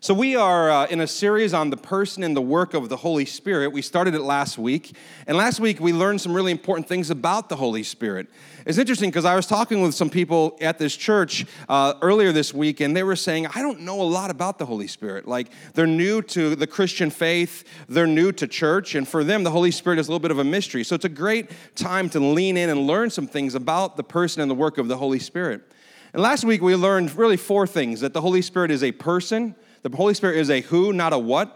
So, we are uh, in a series on the person and the work of the Holy Spirit. We started it last week. And last week, we learned some really important things about the Holy Spirit. It's interesting because I was talking with some people at this church uh, earlier this week, and they were saying, I don't know a lot about the Holy Spirit. Like, they're new to the Christian faith, they're new to church, and for them, the Holy Spirit is a little bit of a mystery. So, it's a great time to lean in and learn some things about the person and the work of the Holy Spirit. And last week, we learned really four things that the Holy Spirit is a person the Holy Spirit is a who, not a what.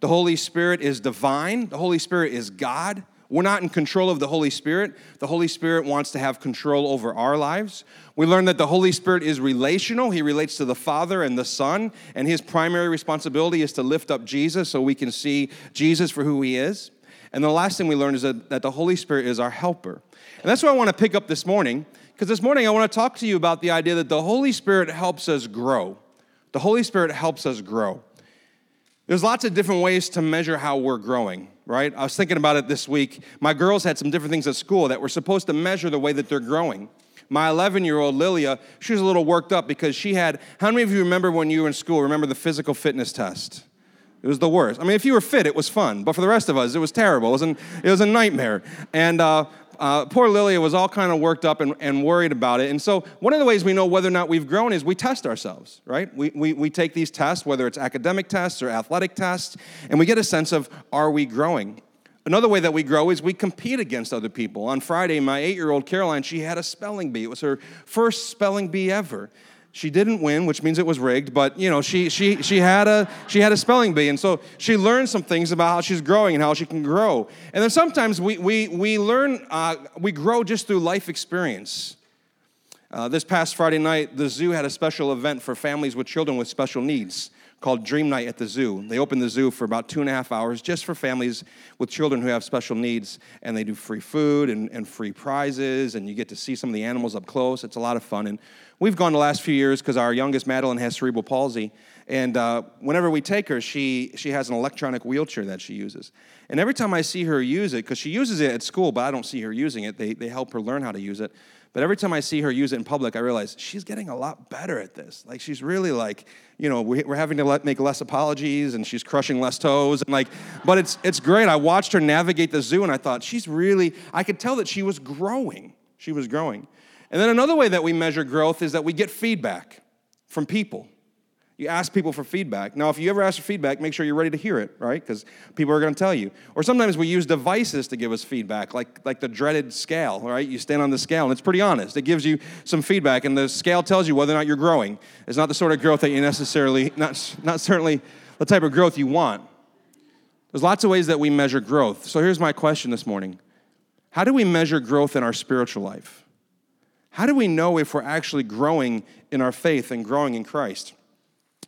The Holy Spirit is divine. The Holy Spirit is God. We're not in control of the Holy Spirit. The Holy Spirit wants to have control over our lives. We learn that the Holy Spirit is relational. He relates to the Father and the Son, and his primary responsibility is to lift up Jesus so we can see Jesus for who he is. And the last thing we learn is that, that the Holy Spirit is our helper. And that's what I want to pick up this morning, because this morning I want to talk to you about the idea that the Holy Spirit helps us grow. The Holy Spirit helps us grow. There's lots of different ways to measure how we're growing, right? I was thinking about it this week. My girls had some different things at school that were supposed to measure the way that they're growing. My 11 year old Lilia, she was a little worked up because she had, how many of you remember when you were in school, remember the physical fitness test? It was the worst. I mean, if you were fit, it was fun, but for the rest of us, it was terrible. It was, an, it was a nightmare. And uh, uh, poor Lilia was all kind of worked up and, and worried about it. And so, one of the ways we know whether or not we've grown is we test ourselves, right? We, we, we take these tests, whether it's academic tests or athletic tests, and we get a sense of are we growing? Another way that we grow is we compete against other people. On Friday, my eight year old Caroline, she had a spelling bee. It was her first spelling bee ever. She didn't win, which means it was rigged, but you know, she, she, she, had a, she had a spelling bee. And so she learned some things about how she's growing and how she can grow. And then sometimes we, we, we learn, uh, we grow just through life experience. Uh, this past Friday night, the zoo had a special event for families with children with special needs called Dream Night at the Zoo. They open the zoo for about two and a half hours just for families with children who have special needs. And they do free food and, and free prizes, and you get to see some of the animals up close. It's a lot of fun. And we've gone the last few years because our youngest, Madeline, has cerebral palsy. And uh, whenever we take her, she, she has an electronic wheelchair that she uses. And every time I see her use it, because she uses it at school, but I don't see her using it, they, they help her learn how to use it. But every time I see her use it in public, I realize she's getting a lot better at this. Like she's really like, you know, we're having to let, make less apologies, and she's crushing less toes, and like, but it's it's great. I watched her navigate the zoo, and I thought she's really. I could tell that she was growing. She was growing. And then another way that we measure growth is that we get feedback from people. You ask people for feedback. Now, if you ever ask for feedback, make sure you're ready to hear it, right? Because people are going to tell you. Or sometimes we use devices to give us feedback, like, like the dreaded scale, right? You stand on the scale, and it's pretty honest. It gives you some feedback, and the scale tells you whether or not you're growing. It's not the sort of growth that you necessarily, not, not certainly the type of growth you want. There's lots of ways that we measure growth. So here's my question this morning How do we measure growth in our spiritual life? How do we know if we're actually growing in our faith and growing in Christ?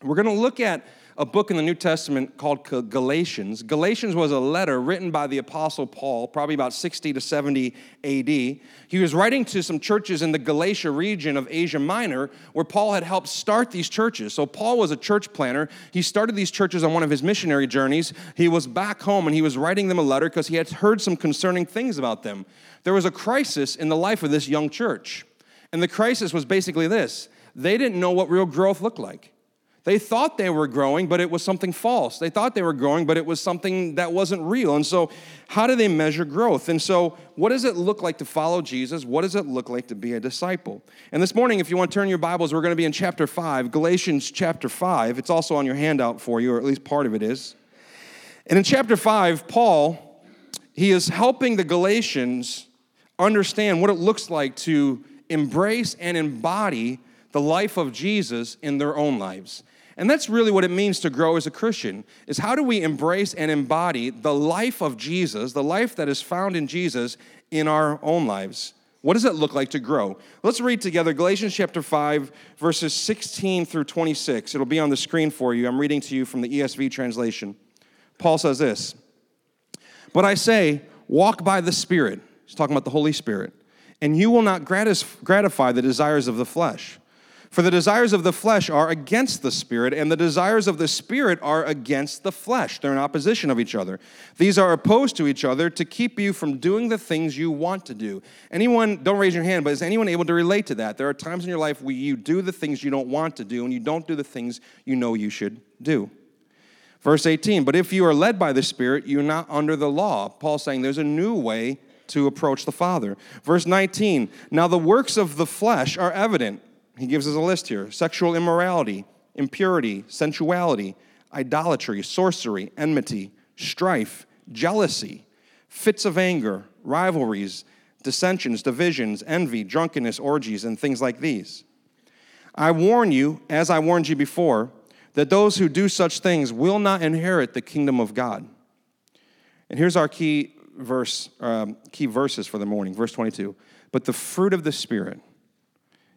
We're going to look at a book in the New Testament called Galatians. Galatians was a letter written by the Apostle Paul, probably about 60 to 70 AD. He was writing to some churches in the Galatia region of Asia Minor where Paul had helped start these churches. So, Paul was a church planter. He started these churches on one of his missionary journeys. He was back home and he was writing them a letter because he had heard some concerning things about them. There was a crisis in the life of this young church. And the crisis was basically this they didn't know what real growth looked like. They thought they were growing, but it was something false. They thought they were growing, but it was something that wasn't real. And so, how do they measure growth? And so, what does it look like to follow Jesus? What does it look like to be a disciple? And this morning, if you want to turn your Bibles, we're going to be in chapter 5, Galatians chapter 5. It's also on your handout for you, or at least part of it is. And in chapter 5, Paul, he is helping the Galatians understand what it looks like to embrace and embody the life of Jesus in their own lives. And that's really what it means to grow as a Christian is how do we embrace and embody the life of Jesus, the life that is found in Jesus in our own lives? What does it look like to grow? Let's read together Galatians chapter 5 verses 16 through 26. It'll be on the screen for you. I'm reading to you from the ESV translation. Paul says this, "But I say, walk by the Spirit." He's talking about the Holy Spirit. "And you will not gratify the desires of the flesh." For the desires of the flesh are against the spirit, and the desires of the spirit are against the flesh. They're in opposition of each other. These are opposed to each other to keep you from doing the things you want to do. Anyone, don't raise your hand, but is anyone able to relate to that? There are times in your life where you do the things you don't want to do, and you don't do the things you know you should do. Verse 18, but if you are led by the Spirit, you're not under the law. Paul's saying there's a new way to approach the Father. Verse 19, now the works of the flesh are evident he gives us a list here sexual immorality, impurity, sensuality, idolatry, sorcery, enmity, strife, jealousy, fits of anger, rivalries, dissensions, divisions, envy, drunkenness, orgies, and things like these. I warn you, as I warned you before, that those who do such things will not inherit the kingdom of God. And here's our key verse, um, key verses for the morning, verse 22. But the fruit of the Spirit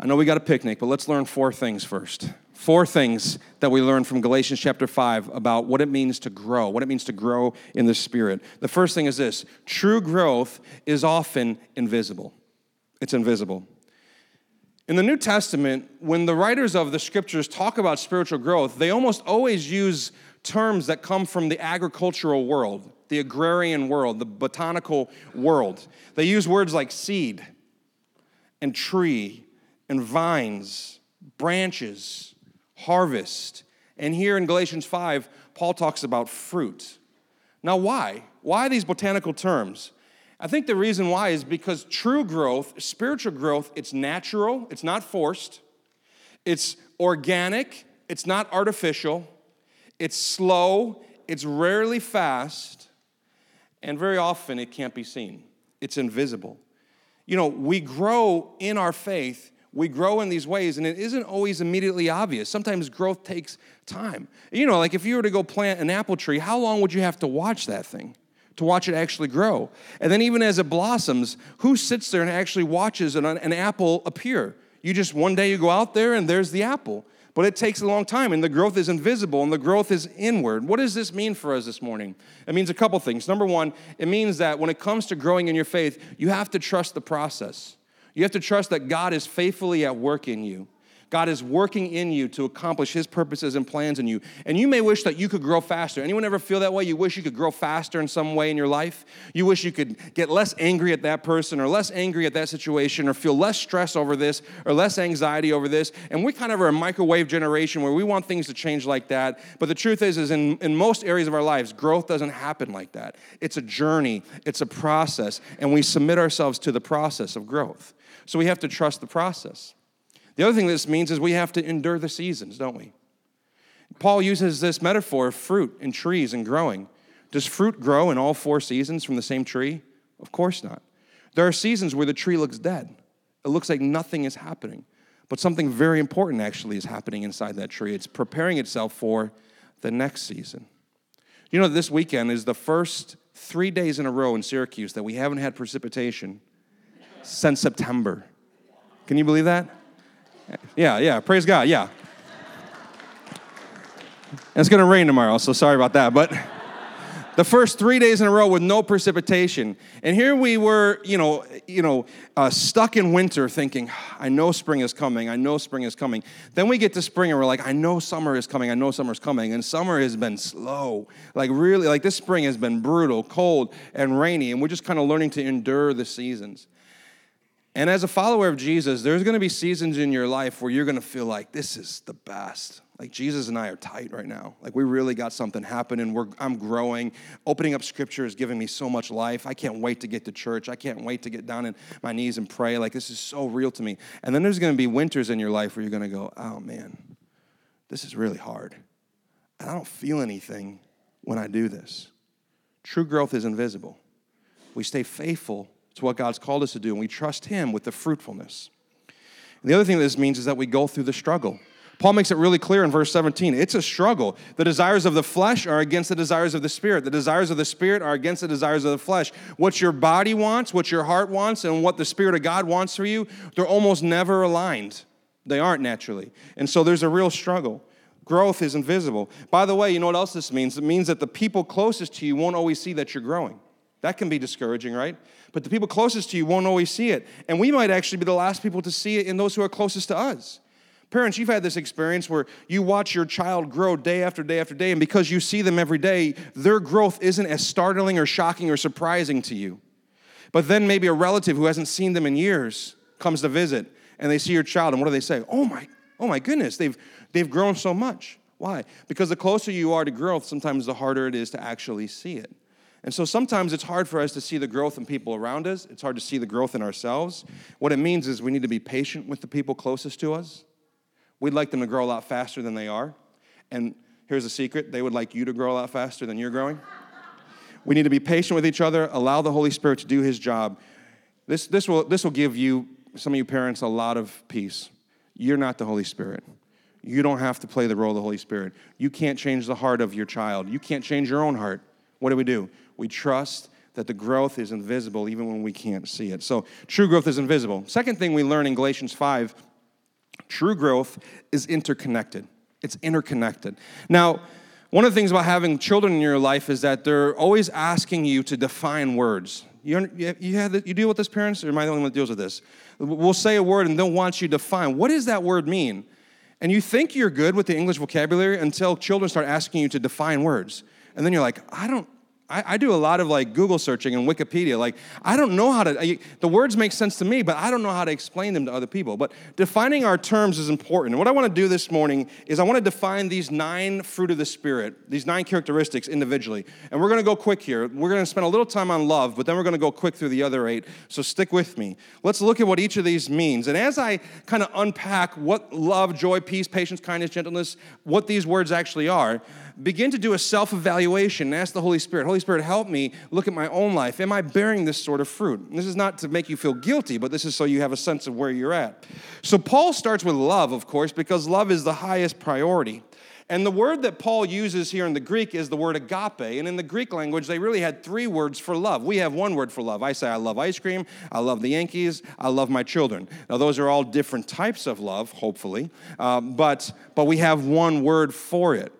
I know we got a picnic, but let's learn four things first. Four things that we learn from Galatians chapter 5 about what it means to grow, what it means to grow in the Spirit. The first thing is this true growth is often invisible. It's invisible. In the New Testament, when the writers of the scriptures talk about spiritual growth, they almost always use terms that come from the agricultural world, the agrarian world, the botanical world. They use words like seed and tree and vines, branches, harvest. And here in Galatians 5, Paul talks about fruit. Now, why? Why these botanical terms? I think the reason why is because true growth, spiritual growth, it's natural, it's not forced, it's organic, it's not artificial, it's slow, it's rarely fast, and very often it can't be seen. It's invisible. You know, we grow in our faith we grow in these ways and it isn't always immediately obvious. Sometimes growth takes time. You know, like if you were to go plant an apple tree, how long would you have to watch that thing? To watch it actually grow. And then, even as it blossoms, who sits there and actually watches an, an apple appear? You just one day you go out there and there's the apple. But it takes a long time, and the growth is invisible and the growth is inward. What does this mean for us this morning? It means a couple things. Number one, it means that when it comes to growing in your faith, you have to trust the process. You have to trust that God is faithfully at work in you. God is working in you to accomplish his purposes and plans in you. And you may wish that you could grow faster. Anyone ever feel that way? You wish you could grow faster in some way in your life? You wish you could get less angry at that person or less angry at that situation or feel less stress over this or less anxiety over this. And we kind of are a microwave generation where we want things to change like that. But the truth is, is in, in most areas of our lives, growth doesn't happen like that. It's a journey, it's a process, and we submit ourselves to the process of growth. So we have to trust the process. The other thing this means is we have to endure the seasons, don't we? Paul uses this metaphor of fruit and trees and growing. Does fruit grow in all four seasons from the same tree? Of course not. There are seasons where the tree looks dead. It looks like nothing is happening. But something very important actually is happening inside that tree. It's preparing itself for the next season. You know, this weekend is the first three days in a row in Syracuse that we haven't had precipitation since September. Can you believe that? Yeah, yeah, praise God, yeah. And it's gonna rain tomorrow, so sorry about that. But the first three days in a row with no precipitation. And here we were, you know, you know, uh, stuck in winter thinking, I know spring is coming, I know spring is coming. Then we get to spring and we're like, I know summer is coming, I know summer is coming. And summer has been slow. Like, really, like this spring has been brutal, cold, and rainy. And we're just kind of learning to endure the seasons. And as a follower of Jesus, there's going to be seasons in your life where you're going to feel like this is the best. Like Jesus and I are tight right now. Like we really got something happening. We're, I'm growing. Opening up scripture is giving me so much life. I can't wait to get to church. I can't wait to get down on my knees and pray. Like this is so real to me. And then there's going to be winters in your life where you're going to go, oh man, this is really hard. And I don't feel anything when I do this. True growth is invisible. We stay faithful what God's called us to do, and we trust Him with the fruitfulness. And the other thing this means is that we go through the struggle. Paul makes it really clear in verse 17. It's a struggle. The desires of the flesh are against the desires of the spirit. The desires of the spirit are against the desires of the flesh. What your body wants, what your heart wants, and what the spirit of God wants for you, they're almost never aligned. They aren't naturally. And so there's a real struggle. Growth is invisible. By the way, you know what else this means? It means that the people closest to you won't always see that you're growing. That can be discouraging, right? But the people closest to you won't always see it. And we might actually be the last people to see it in those who are closest to us. Parents, you've had this experience where you watch your child grow day after day after day, and because you see them every day, their growth isn't as startling or shocking or surprising to you. But then maybe a relative who hasn't seen them in years comes to visit, and they see your child, and what do they say? Oh my, oh my goodness, they've, they've grown so much. Why? Because the closer you are to growth, sometimes the harder it is to actually see it. And so sometimes it's hard for us to see the growth in people around us. It's hard to see the growth in ourselves. What it means is we need to be patient with the people closest to us. We'd like them to grow a lot faster than they are. And here's a secret they would like you to grow a lot faster than you're growing. We need to be patient with each other, allow the Holy Spirit to do his job. This, this, will, this will give you, some of you parents, a lot of peace. You're not the Holy Spirit. You don't have to play the role of the Holy Spirit. You can't change the heart of your child. You can't change your own heart. What do we do? We trust that the growth is invisible even when we can't see it. So, true growth is invisible. Second thing we learn in Galatians 5 True growth is interconnected. It's interconnected. Now, one of the things about having children in your life is that they're always asking you to define words. You, you, you deal with this, parents, or am I the only one that deals with this? We'll say a word and they'll want you to define what does that word mean? And you think you're good with the English vocabulary until children start asking you to define words. And then you're like, I don't, I, I, do a lot of like Google searching and Wikipedia. Like, I don't know how to, I, the words make sense to me, but I don't know how to explain them to other people. But defining our terms is important. And what I want to do this morning is I want to define these nine fruit of the Spirit, these nine characteristics individually. And we're going to go quick here. We're going to spend a little time on love, but then we're going to go quick through the other eight. So stick with me. Let's look at what each of these means. And as I kind of unpack what love, joy, peace, patience, kindness, gentleness, what these words actually are, begin to do a self evaluation and ask the Holy Spirit, Holy Spirit, help me look at my own life. Am I bearing this sort of fruit? And this is not to make you feel guilty, but this is so you have a sense of where you're at. So Paul starts with love, of course, because love is the highest priority. And the word that Paul uses here in the Greek is the word agape. And in the Greek language, they really had three words for love. We have one word for love. I say, I love ice cream, I love the Yankees, I love my children. Now, those are all different types of love, hopefully, uh, but, but we have one word for it.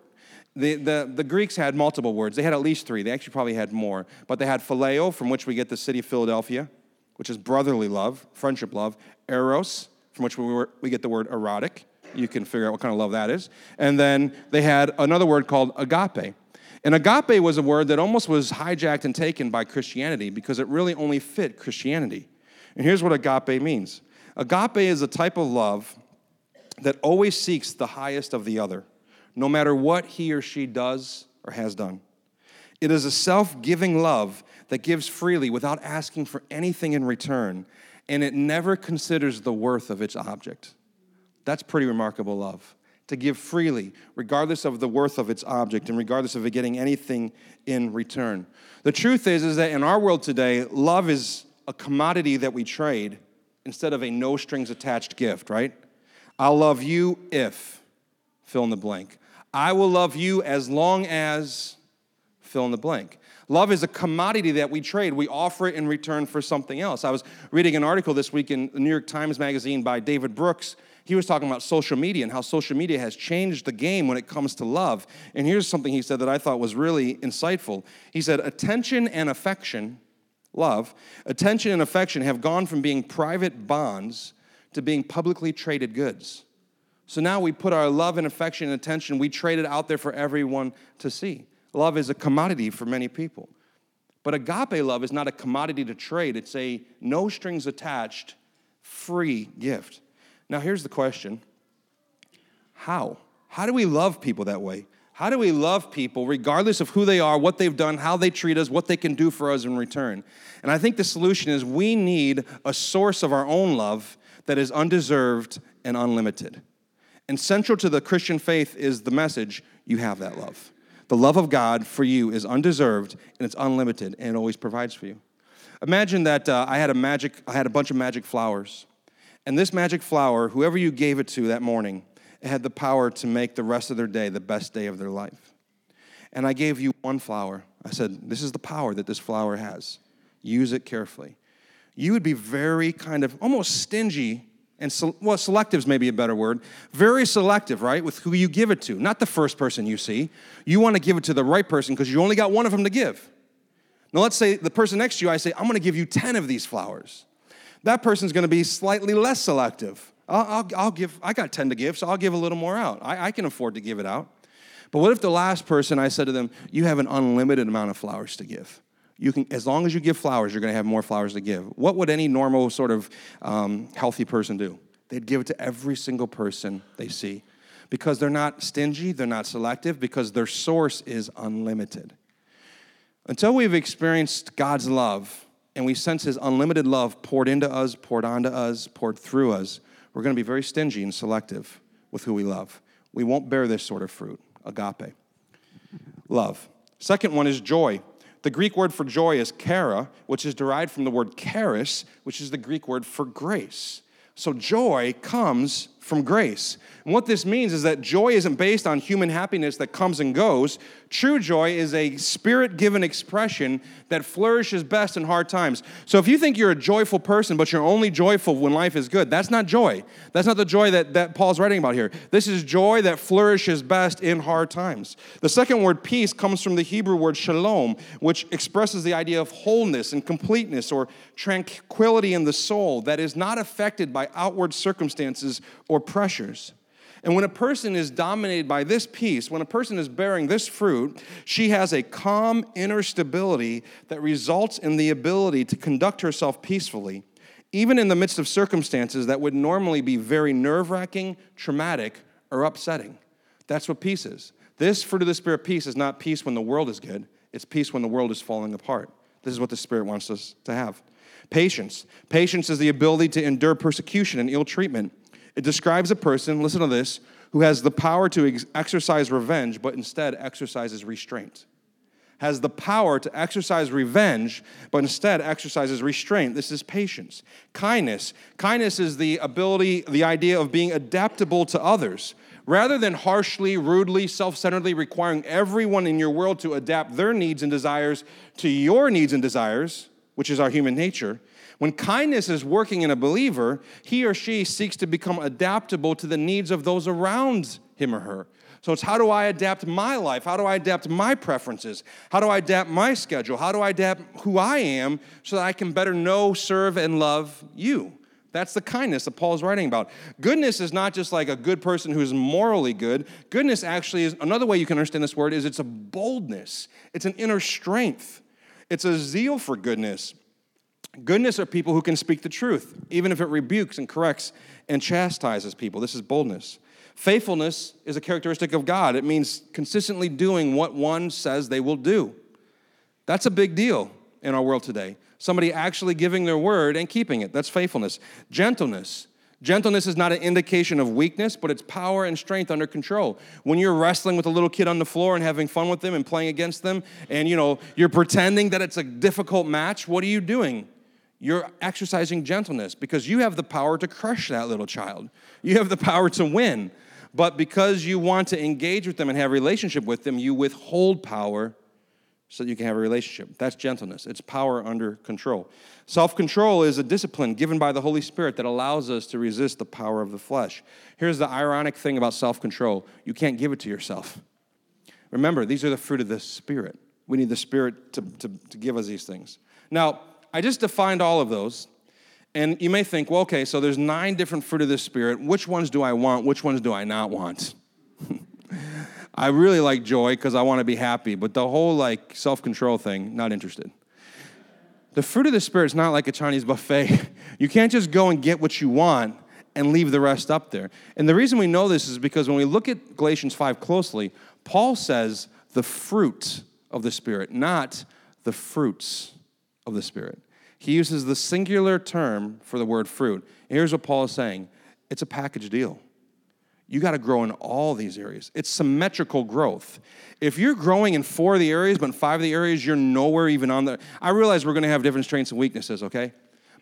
The, the, the, Greeks had multiple words. They had at least three. They actually probably had more. But they had phileo, from which we get the city of Philadelphia, which is brotherly love, friendship love. Eros, from which we, were, we get the word erotic. You can figure out what kind of love that is. And then they had another word called agape. And agape was a word that almost was hijacked and taken by Christianity because it really only fit Christianity. And here's what agape means agape is a type of love that always seeks the highest of the other no matter what he or she does or has done. It is a self giving love that gives freely without asking for anything in return, and it never considers the worth of its object. That's pretty remarkable love. To give freely, regardless of the worth of its object and regardless of it getting anything in return. The truth is, is that in our world today, love is a commodity that we trade instead of a no strings attached gift, right? I'll love you if, fill in the blank. I will love you as long as fill in the blank. Love is a commodity that we trade. We offer it in return for something else. I was reading an article this week in the New York Times Magazine by David Brooks. He was talking about social media and how social media has changed the game when it comes to love. And here's something he said that I thought was really insightful. He said, Attention and affection, love, attention and affection have gone from being private bonds to being publicly traded goods. So now we put our love and affection and attention, we trade it out there for everyone to see. Love is a commodity for many people. But agape love is not a commodity to trade, it's a no strings attached, free gift. Now, here's the question How? How do we love people that way? How do we love people regardless of who they are, what they've done, how they treat us, what they can do for us in return? And I think the solution is we need a source of our own love that is undeserved and unlimited. And central to the Christian faith is the message you have that love. The love of God for you is undeserved and it's unlimited and it always provides for you. Imagine that uh, I had a magic, I had a bunch of magic flowers, And this magic flower, whoever you gave it to that morning, had the power to make the rest of their day the best day of their life. And I gave you one flower. I said, This is the power that this flower has. Use it carefully. You would be very kind of almost stingy and well, selective is maybe a better word. Very selective, right, with who you give it to. Not the first person you see. You want to give it to the right person because you only got one of them to give. Now, let's say the person next to you, I say, I'm going to give you 10 of these flowers. That person's going to be slightly less selective. I'll, I'll, I'll, give, I got 10 to give, so I'll give a little more out. I, I can afford to give it out. But what if the last person I said to them, You have an unlimited amount of flowers to give? You can, as long as you give flowers, you're going to have more flowers to give. What would any normal sort of um, healthy person do? They'd give it to every single person they see because they're not stingy, they're not selective, because their source is unlimited. Until we've experienced God's love and we sense His unlimited love poured into us, poured onto us, poured through us, we're going to be very stingy and selective with who we love. We won't bear this sort of fruit agape. Love. Second one is joy. The Greek word for joy is chara, which is derived from the word charis, which is the Greek word for grace. So joy comes from grace. And what this means is that joy isn't based on human happiness that comes and goes. True joy is a spirit given expression that flourishes best in hard times. So if you think you're a joyful person, but you're only joyful when life is good, that's not joy. That's not the joy that, that Paul's writing about here. This is joy that flourishes best in hard times. The second word, peace, comes from the Hebrew word shalom, which expresses the idea of wholeness and completeness or tranquility in the soul that is not affected by outward circumstances or pressures. And when a person is dominated by this peace, when a person is bearing this fruit, she has a calm inner stability that results in the ability to conduct herself peacefully, even in the midst of circumstances that would normally be very nerve wracking, traumatic, or upsetting. That's what peace is. This fruit of the Spirit peace is not peace when the world is good, it's peace when the world is falling apart. This is what the Spirit wants us to have. Patience. Patience is the ability to endure persecution and ill treatment it describes a person, listen to this, who has the power to ex- exercise revenge, but instead exercises restraint. Has the power to exercise revenge, but instead exercises restraint. This is patience. Kindness. Kindness is the ability, the idea of being adaptable to others. Rather than harshly, rudely, self centeredly requiring everyone in your world to adapt their needs and desires to your needs and desires, which is our human nature, when kindness is working in a believer, he or she seeks to become adaptable to the needs of those around him or her. So it's how do I adapt my life? How do I adapt my preferences? How do I adapt my schedule? How do I adapt who I am so that I can better know, serve, and love you? That's the kindness that Paul is writing about. Goodness is not just like a good person who's morally good. Goodness actually is another way you can understand this word is it's a boldness. It's an inner strength. It's a zeal for goodness. Goodness are people who can speak the truth, even if it rebukes and corrects and chastises people. This is boldness. Faithfulness is a characteristic of God. It means consistently doing what one says they will do. That's a big deal in our world today. Somebody actually giving their word and keeping it. That's faithfulness. Gentleness. Gentleness is not an indication of weakness, but it's power and strength under control. When you're wrestling with a little kid on the floor and having fun with them and playing against them, and you know, you're pretending that it's a difficult match, what are you doing? You're exercising gentleness because you have the power to crush that little child. You have the power to win. But because you want to engage with them and have a relationship with them, you withhold power so that you can have a relationship. That's gentleness. It's power under control. Self control is a discipline given by the Holy Spirit that allows us to resist the power of the flesh. Here's the ironic thing about self control you can't give it to yourself. Remember, these are the fruit of the Spirit. We need the Spirit to, to, to give us these things. Now, I just defined all of those. And you may think, well, okay, so there's nine different fruit of the Spirit. Which ones do I want? Which ones do I not want? I really like joy because I want to be happy, but the whole like self control thing, not interested. The fruit of the Spirit is not like a Chinese buffet. You can't just go and get what you want and leave the rest up there. And the reason we know this is because when we look at Galatians 5 closely, Paul says the fruit of the Spirit, not the fruits of the Spirit. He uses the singular term for the word fruit. Here's what Paul is saying it's a package deal. You got to grow in all these areas. It's symmetrical growth. If you're growing in four of the areas, but in five of the areas, you're nowhere even on the. I realize we're going to have different strengths and weaknesses, okay?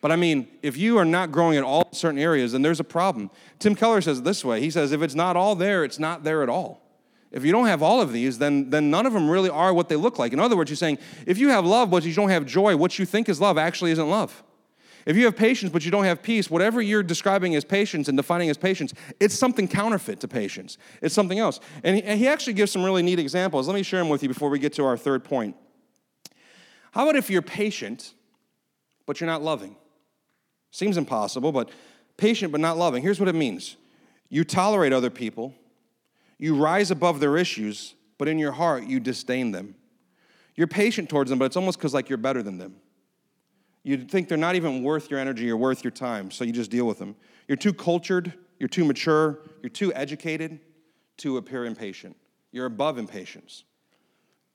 But I mean, if you are not growing in all certain areas, then there's a problem. Tim Keller says this way He says, if it's not all there, it's not there at all. If you don't have all of these, then, then none of them really are what they look like. In other words, you're saying, if you have love, but you don't have joy, what you think is love actually isn't love. If you have patience, but you don't have peace, whatever you're describing as patience and defining as patience, it's something counterfeit to patience. It's something else. And he, and he actually gives some really neat examples. Let me share them with you before we get to our third point. How about if you're patient, but you're not loving? Seems impossible, but patient but not loving. Here's what it means you tolerate other people, you rise above their issues, but in your heart, you disdain them. You're patient towards them, but it's almost because like you're better than them. You think they're not even worth your energy or worth your time, so you just deal with them. You're too cultured, you're too mature, you're too educated to appear impatient. You're above impatience.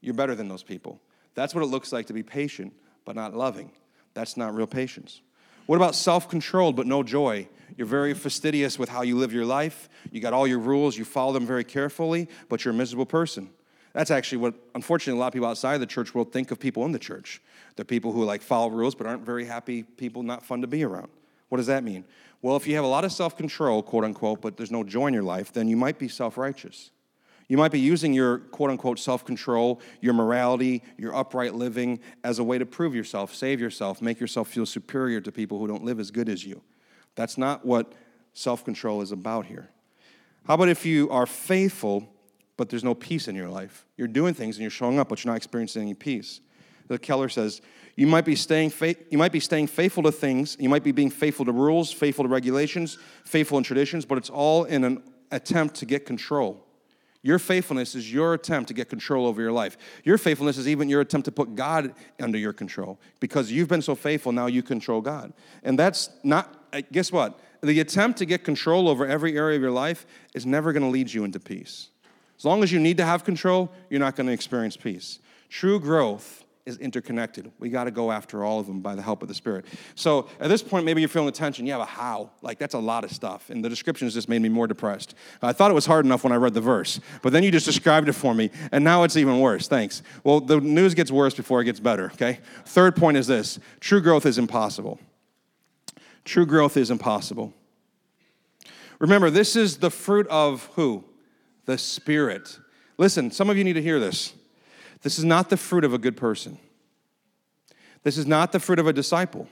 You're better than those people. That's what it looks like to be patient, but not loving. That's not real patience. What about self controlled but no joy? You're very fastidious with how you live your life. You got all your rules, you follow them very carefully, but you're a miserable person. That's actually what, unfortunately, a lot of people outside the church world think of people in the church. They're people who like follow rules but aren't very happy people, not fun to be around. What does that mean? Well, if you have a lot of self control, quote unquote, but there's no joy in your life, then you might be self righteous. You might be using your quote unquote self control, your morality, your upright living as a way to prove yourself, save yourself, make yourself feel superior to people who don't live as good as you. That's not what self control is about here. How about if you are faithful, but there's no peace in your life? You're doing things and you're showing up, but you're not experiencing any peace. Tim Keller says, you might be staying fa- you might be staying faithful to things, you might be being faithful to rules, faithful to regulations, faithful in traditions, but it's all in an attempt to get control. Your faithfulness is your attempt to get control over your life. Your faithfulness is even your attempt to put God under your control. Because you've been so faithful, now you control God. And that's not, guess what? The attempt to get control over every area of your life is never going to lead you into peace. As long as you need to have control, you're not going to experience peace. True growth is interconnected. We got to go after all of them by the help of the Spirit. So at this point, maybe you're feeling the tension. Yeah, but how? Like, that's a lot of stuff. And the descriptions just made me more depressed. I thought it was hard enough when I read the verse, but then you just described it for me, and now it's even worse. Thanks. Well, the news gets worse before it gets better, okay? Third point is this true growth is impossible. True growth is impossible. Remember, this is the fruit of who? The Spirit. Listen, some of you need to hear this. This is not the fruit of a good person. This is not the fruit of a disciple.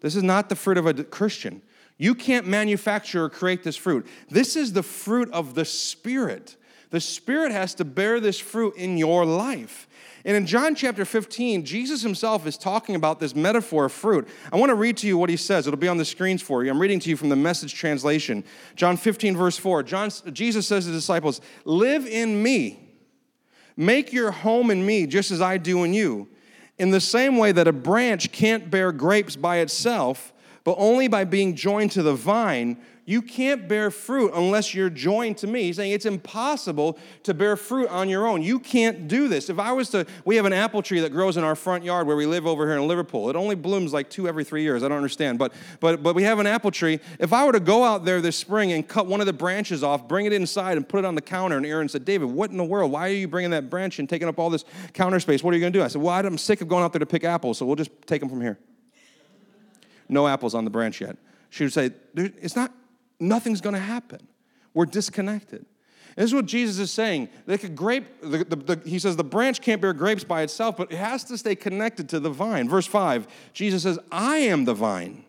This is not the fruit of a Christian. You can't manufacture or create this fruit. This is the fruit of the Spirit. The Spirit has to bear this fruit in your life. And in John chapter 15, Jesus himself is talking about this metaphor of fruit. I want to read to you what he says. It'll be on the screens for you. I'm reading to you from the message translation. John 15, verse 4. John, Jesus says to the disciples, Live in me Make your home in me just as I do in you. In the same way that a branch can't bear grapes by itself, but only by being joined to the vine, you can't bear fruit unless you're joined to me. He's saying it's impossible to bear fruit on your own. You can't do this. If I was to, we have an apple tree that grows in our front yard where we live over here in Liverpool. It only blooms like two every three years. I don't understand, but but but we have an apple tree. If I were to go out there this spring and cut one of the branches off, bring it inside and put it on the counter, and Erin said, David, what in the world? Why are you bringing that branch and taking up all this counter space? What are you going to do? I said, Well, I'm sick of going out there to pick apples, so we'll just take them from here. No apples on the branch yet. She would say, It's not nothing's going to happen. We're disconnected. this is what Jesus is saying. Like a grape, the, the, the, he says the branch can't bear grapes by itself, but it has to stay connected to the vine. Verse 5, Jesus says, I am the vine,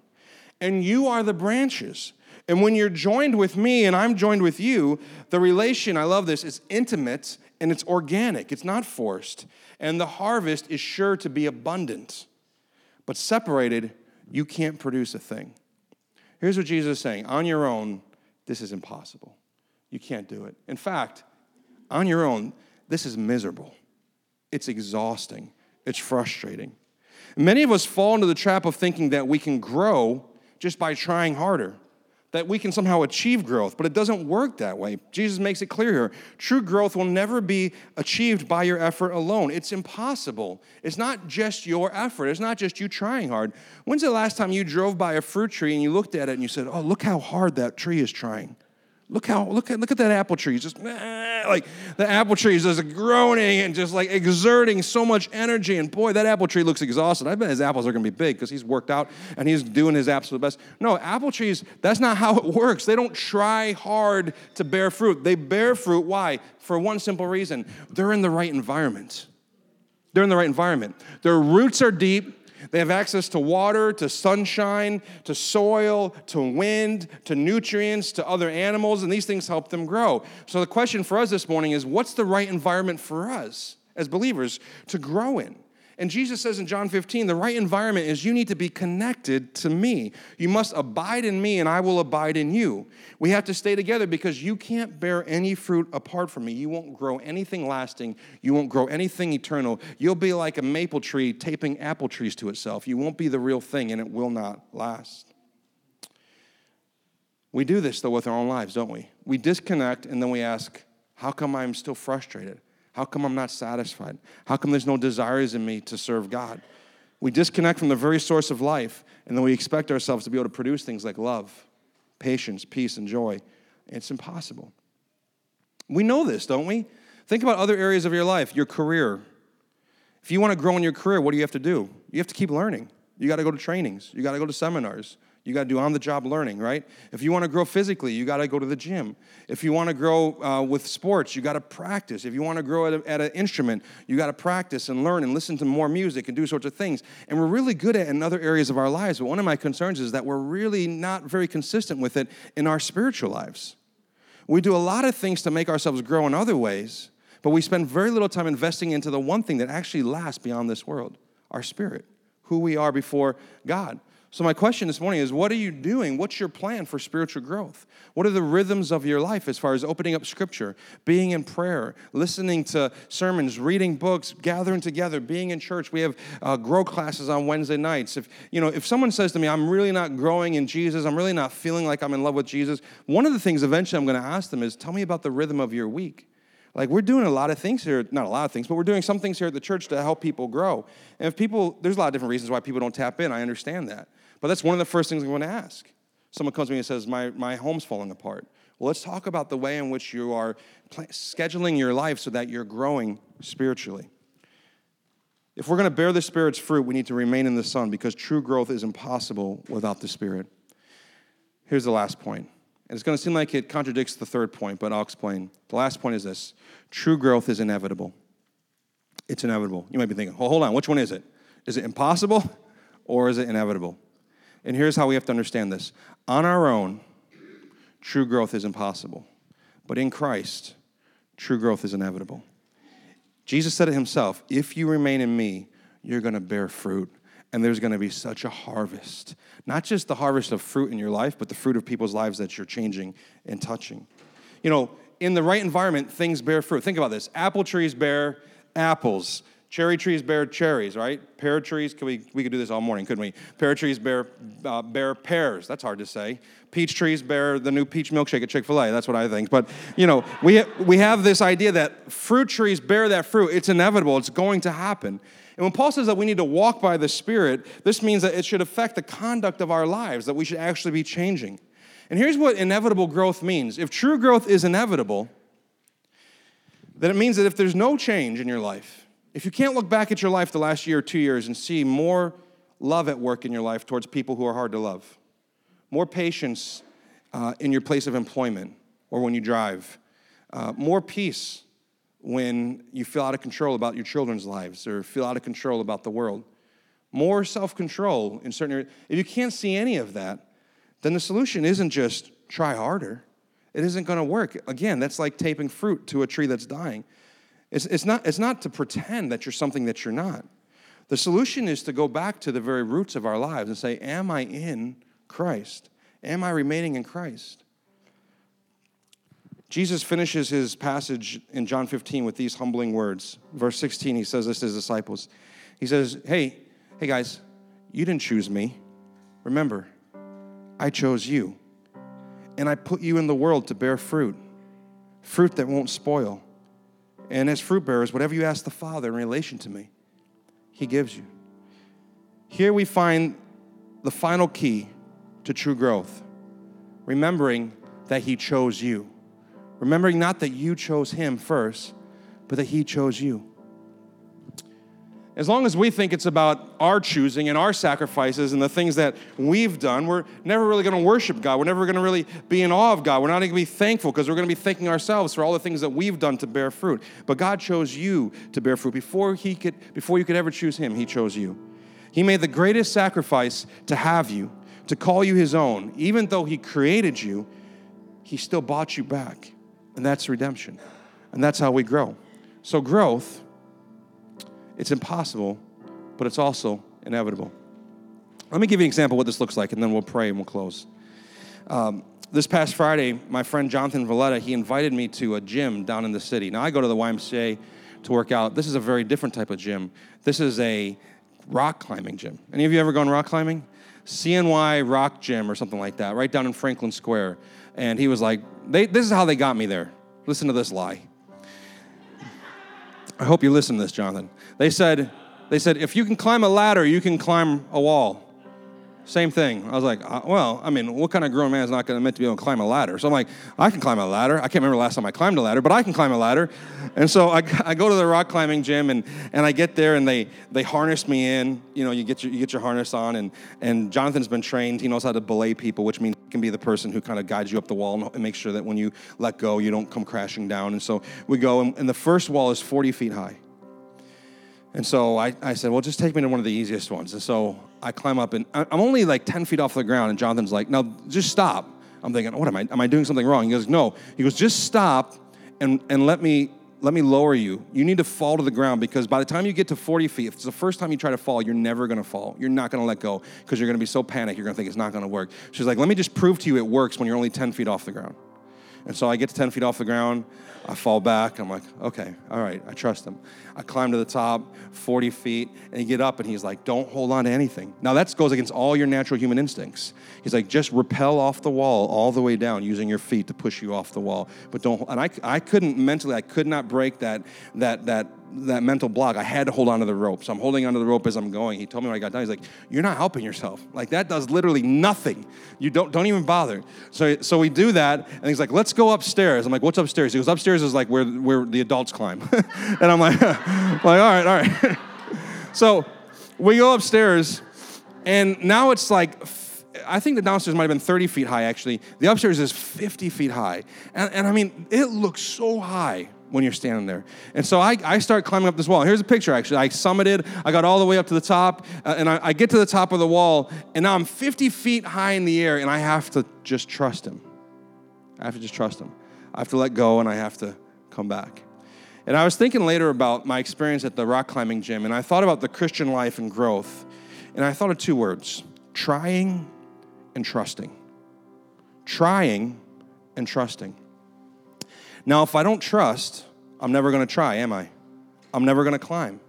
and you are the branches. And when you're joined with me and I'm joined with you, the relation, I love this, is intimate and it's organic, it's not forced. And the harvest is sure to be abundant. But separated, you can't produce a thing. Here's what Jesus is saying on your own, this is impossible. You can't do it. In fact, on your own, this is miserable. It's exhausting. It's frustrating. Many of us fall into the trap of thinking that we can grow just by trying harder that we can somehow achieve growth, but it doesn't work that way. Jesus makes it clear here. True growth will never be achieved by your effort alone. It's impossible. It's not just your effort, it's not just you trying hard. When's the last time you drove by a fruit tree and you looked at it and you said, Oh, look how hard that tree is trying? Look how look at look at that apple tree. Just like the apple tree is just groaning and just like exerting so much energy. And boy, that apple tree looks exhausted. I bet his apples are gonna be big because he's worked out and he's doing his absolute best. No, apple trees, that's not how it works. They don't try hard to bear fruit. They bear fruit. Why? For one simple reason. They're in the right environment. They're in the right environment. Their roots are deep. They have access to water, to sunshine, to soil, to wind, to nutrients, to other animals, and these things help them grow. So the question for us this morning is what's the right environment for us as believers to grow in? And Jesus says in John 15, the right environment is you need to be connected to me. You must abide in me, and I will abide in you. We have to stay together because you can't bear any fruit apart from me. You won't grow anything lasting, you won't grow anything eternal. You'll be like a maple tree taping apple trees to itself. You won't be the real thing, and it will not last. We do this, though, with our own lives, don't we? We disconnect, and then we ask, How come I'm still frustrated? How come I'm not satisfied? How come there's no desires in me to serve God? We disconnect from the very source of life, and then we expect ourselves to be able to produce things like love, patience, peace, and joy. It's impossible. We know this, don't we? Think about other areas of your life, your career. If you want to grow in your career, what do you have to do? You have to keep learning. You got to go to trainings, you got to go to seminars, you got to do on the job learning, right? If you want to grow physically, you got to go to the gym. If you want to grow uh, with sports, you got to practice. If you want to grow at, at an instrument, you got to practice and learn and listen to more music and do sorts of things. And we're really good at it in other areas of our lives. But one of my concerns is that we're really not very consistent with it in our spiritual lives. We do a lot of things to make ourselves grow in other ways, but we spend very little time investing into the one thing that actually lasts beyond this world our spirit, who we are before God. So, my question this morning is what are you doing? What's your plan for spiritual growth? What are the rhythms of your life as far as opening up scripture, being in prayer, listening to sermons, reading books, gathering together, being in church? We have uh, grow classes on Wednesday nights. If, you know, if someone says to me, I'm really not growing in Jesus, I'm really not feeling like I'm in love with Jesus, one of the things eventually I'm going to ask them is, Tell me about the rhythm of your week. Like, we're doing a lot of things here, not a lot of things, but we're doing some things here at the church to help people grow. And if people, there's a lot of different reasons why people don't tap in, I understand that. But that's one of the first things I'm going to ask. Someone comes to me and says, My, my home's falling apart. Well, let's talk about the way in which you are scheduling your life so that you're growing spiritually. If we're going to bear the Spirit's fruit, we need to remain in the Son because true growth is impossible without the Spirit. Here's the last point. And it's going to seem like it contradicts the third point, but I'll explain. The last point is this true growth is inevitable. It's inevitable. You might be thinking, well, hold on, which one is it? Is it impossible or is it inevitable? And here's how we have to understand this on our own, true growth is impossible. But in Christ, true growth is inevitable. Jesus said it himself if you remain in me, you're going to bear fruit. And there's going to be such a harvest. Not just the harvest of fruit in your life, but the fruit of people's lives that you're changing and touching. You know, in the right environment, things bear fruit. Think about this apple trees bear apples. Cherry trees bear cherries, right? Pear trees, could we, we could do this all morning, couldn't we? Pear trees bear, uh, bear pears. That's hard to say. Peach trees bear the new peach milkshake at Chick fil A. That's what I think. But, you know, we, we have this idea that fruit trees bear that fruit. It's inevitable, it's going to happen. And when Paul says that we need to walk by the Spirit, this means that it should affect the conduct of our lives, that we should actually be changing. And here's what inevitable growth means if true growth is inevitable, then it means that if there's no change in your life, if you can't look back at your life the last year or two years and see more love at work in your life towards people who are hard to love, more patience uh, in your place of employment or when you drive, uh, more peace when you feel out of control about your children's lives or feel out of control about the world, more self control in certain areas. If you can't see any of that, then the solution isn't just try harder. It isn't going to work. Again, that's like taping fruit to a tree that's dying. It's, it's, not, it's not to pretend that you're something that you're not. The solution is to go back to the very roots of our lives and say, Am I in Christ? Am I remaining in Christ? Jesus finishes his passage in John 15 with these humbling words. Verse 16, he says this to his disciples. He says, Hey, hey guys, you didn't choose me. Remember, I chose you. And I put you in the world to bear fruit, fruit that won't spoil and as fruit bearers, whatever you ask the Father in relation to me, He gives you. Here we find the final key to true growth remembering that he chose you. Remembering not that you chose him first, but that he chose you. As long as we think it's about our choosing and our sacrifices and the things that we've done, we're never really going to worship God. We're never going to really be in awe of God. We're not going to be thankful because we're going to be thanking ourselves for all the things that we've done to bear fruit. But God chose you to bear fruit before he could before you could ever choose him. He chose you. He made the greatest sacrifice to have you, to call you his own. Even though he created you, he still bought you back. And that's redemption. And that's how we grow. So growth it's impossible, but it's also inevitable. Let me give you an example of what this looks like, and then we'll pray and we'll close. Um, this past Friday, my friend Jonathan Valletta, he invited me to a gym down in the city. Now, I go to the YMCA to work out. This is a very different type of gym. This is a rock climbing gym. Any of you ever gone rock climbing? CNY Rock Gym or something like that, right down in Franklin Square. And he was like, This is how they got me there. Listen to this lie. I hope you listen to this, Jonathan. They said, they said, if you can climb a ladder, you can climb a wall. Same thing. I was like, uh, well, I mean, what kind of grown man is not going to meant to be able to climb a ladder? So I'm like, I can climb a ladder. I can't remember the last time I climbed a ladder, but I can climb a ladder. And so I, I go to the rock climbing gym and, and I get there and they, they harness me in. You know, you get your, you get your harness on and, and Jonathan's been trained. He knows how to belay people, which means he can be the person who kind of guides you up the wall and, make sure that when you let go, you don't come crashing down. And so we go and, and the first wall is 40 feet high. And so I, I said, well, just take me to one of the easiest ones. And so I climb up, and I'm only like 10 feet off the ground. And Jonathan's like, no, just stop. I'm thinking, what am I? Am I doing something wrong? He goes, no. He goes, just stop and, and let me let me lower you. You need to fall to the ground because by the time you get to 40 feet, if it's the first time you try to fall, you're never gonna fall. You're not gonna let go because you're gonna be so panicked, you're gonna think it's not gonna work. She's like, let me just prove to you it works when you're only 10 feet off the ground. And so I get to 10 feet off the ground. I fall back. I'm like, okay, all right, I trust him. I climb to the top, 40 feet, and he get up and he's like, don't hold on to anything. Now that goes against all your natural human instincts. He's like, just rappel off the wall all the way down using your feet to push you off the wall. But don't, and I, I couldn't mentally, I could not break that, that, that, that mental block. I had to hold on to the rope. So I'm holding onto the rope as I'm going. He told me when I got down, he's like, You're not helping yourself. Like that does literally nothing. You don't don't even bother. So so we do that, and he's like, Let's go upstairs. I'm like, What's upstairs? He goes, Upstairs is like where where the adults climb. and I'm like, like, all right, all right. so we go upstairs, and now it's like I think the downstairs might have been 30 feet high, actually. The upstairs is 50 feet high. And, and I mean, it looks so high when you're standing there. And so I, I start climbing up this wall. Here's a picture, actually. I summited, I got all the way up to the top, uh, and I, I get to the top of the wall, and now I'm 50 feet high in the air, and I have to just trust him. I have to just trust him. I have to let go, and I have to come back. And I was thinking later about my experience at the rock climbing gym, and I thought about the Christian life and growth, and I thought of two words trying and trusting. Trying and trusting. Now, if I don't trust, I'm never gonna try, am I? I'm never gonna climb.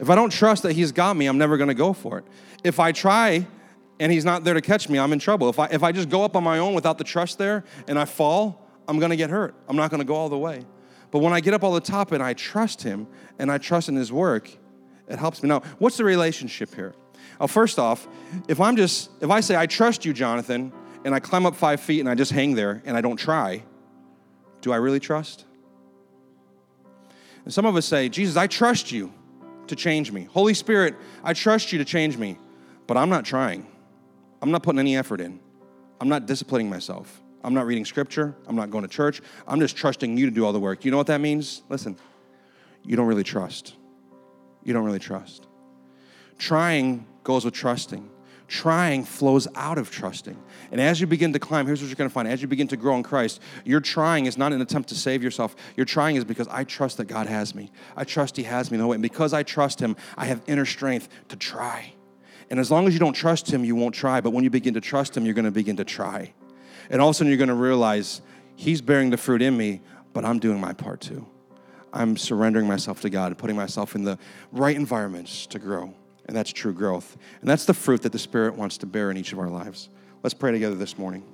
If I don't trust that He's got me, I'm never gonna go for it. If I try and He's not there to catch me, I'm in trouble. If I, if I just go up on my own without the trust there and I fall, I'm gonna get hurt. I'm not gonna go all the way. But when I get up all the top and I trust Him and I trust in His work, it helps me. Now, what's the relationship here? Well, first off, if I'm just, if I say, I trust you, Jonathan, and I climb up five feet and I just hang there and I don't try, do I really trust? And some of us say, Jesus, I trust you to change me. Holy Spirit, I trust you to change me, but I'm not trying. I'm not putting any effort in. I'm not disciplining myself. I'm not reading scripture. I'm not going to church. I'm just trusting you to do all the work. You know what that means? Listen, you don't really trust. You don't really trust. Trying goes with trusting trying flows out of trusting. And as you begin to climb, here's what you're going to find. As you begin to grow in Christ, your trying is not an attempt to save yourself. Your trying is because I trust that God has me. I trust He has me the way. And because I trust Him, I have inner strength to try. And as long as you don't trust Him, you won't try. But when you begin to trust Him, you're going to begin to try. And all of a sudden, you're going to realize He's bearing the fruit in me, but I'm doing my part too. I'm surrendering myself to God and putting myself in the right environments to grow. And that's true growth. And that's the fruit that the Spirit wants to bear in each of our lives. Let's pray together this morning.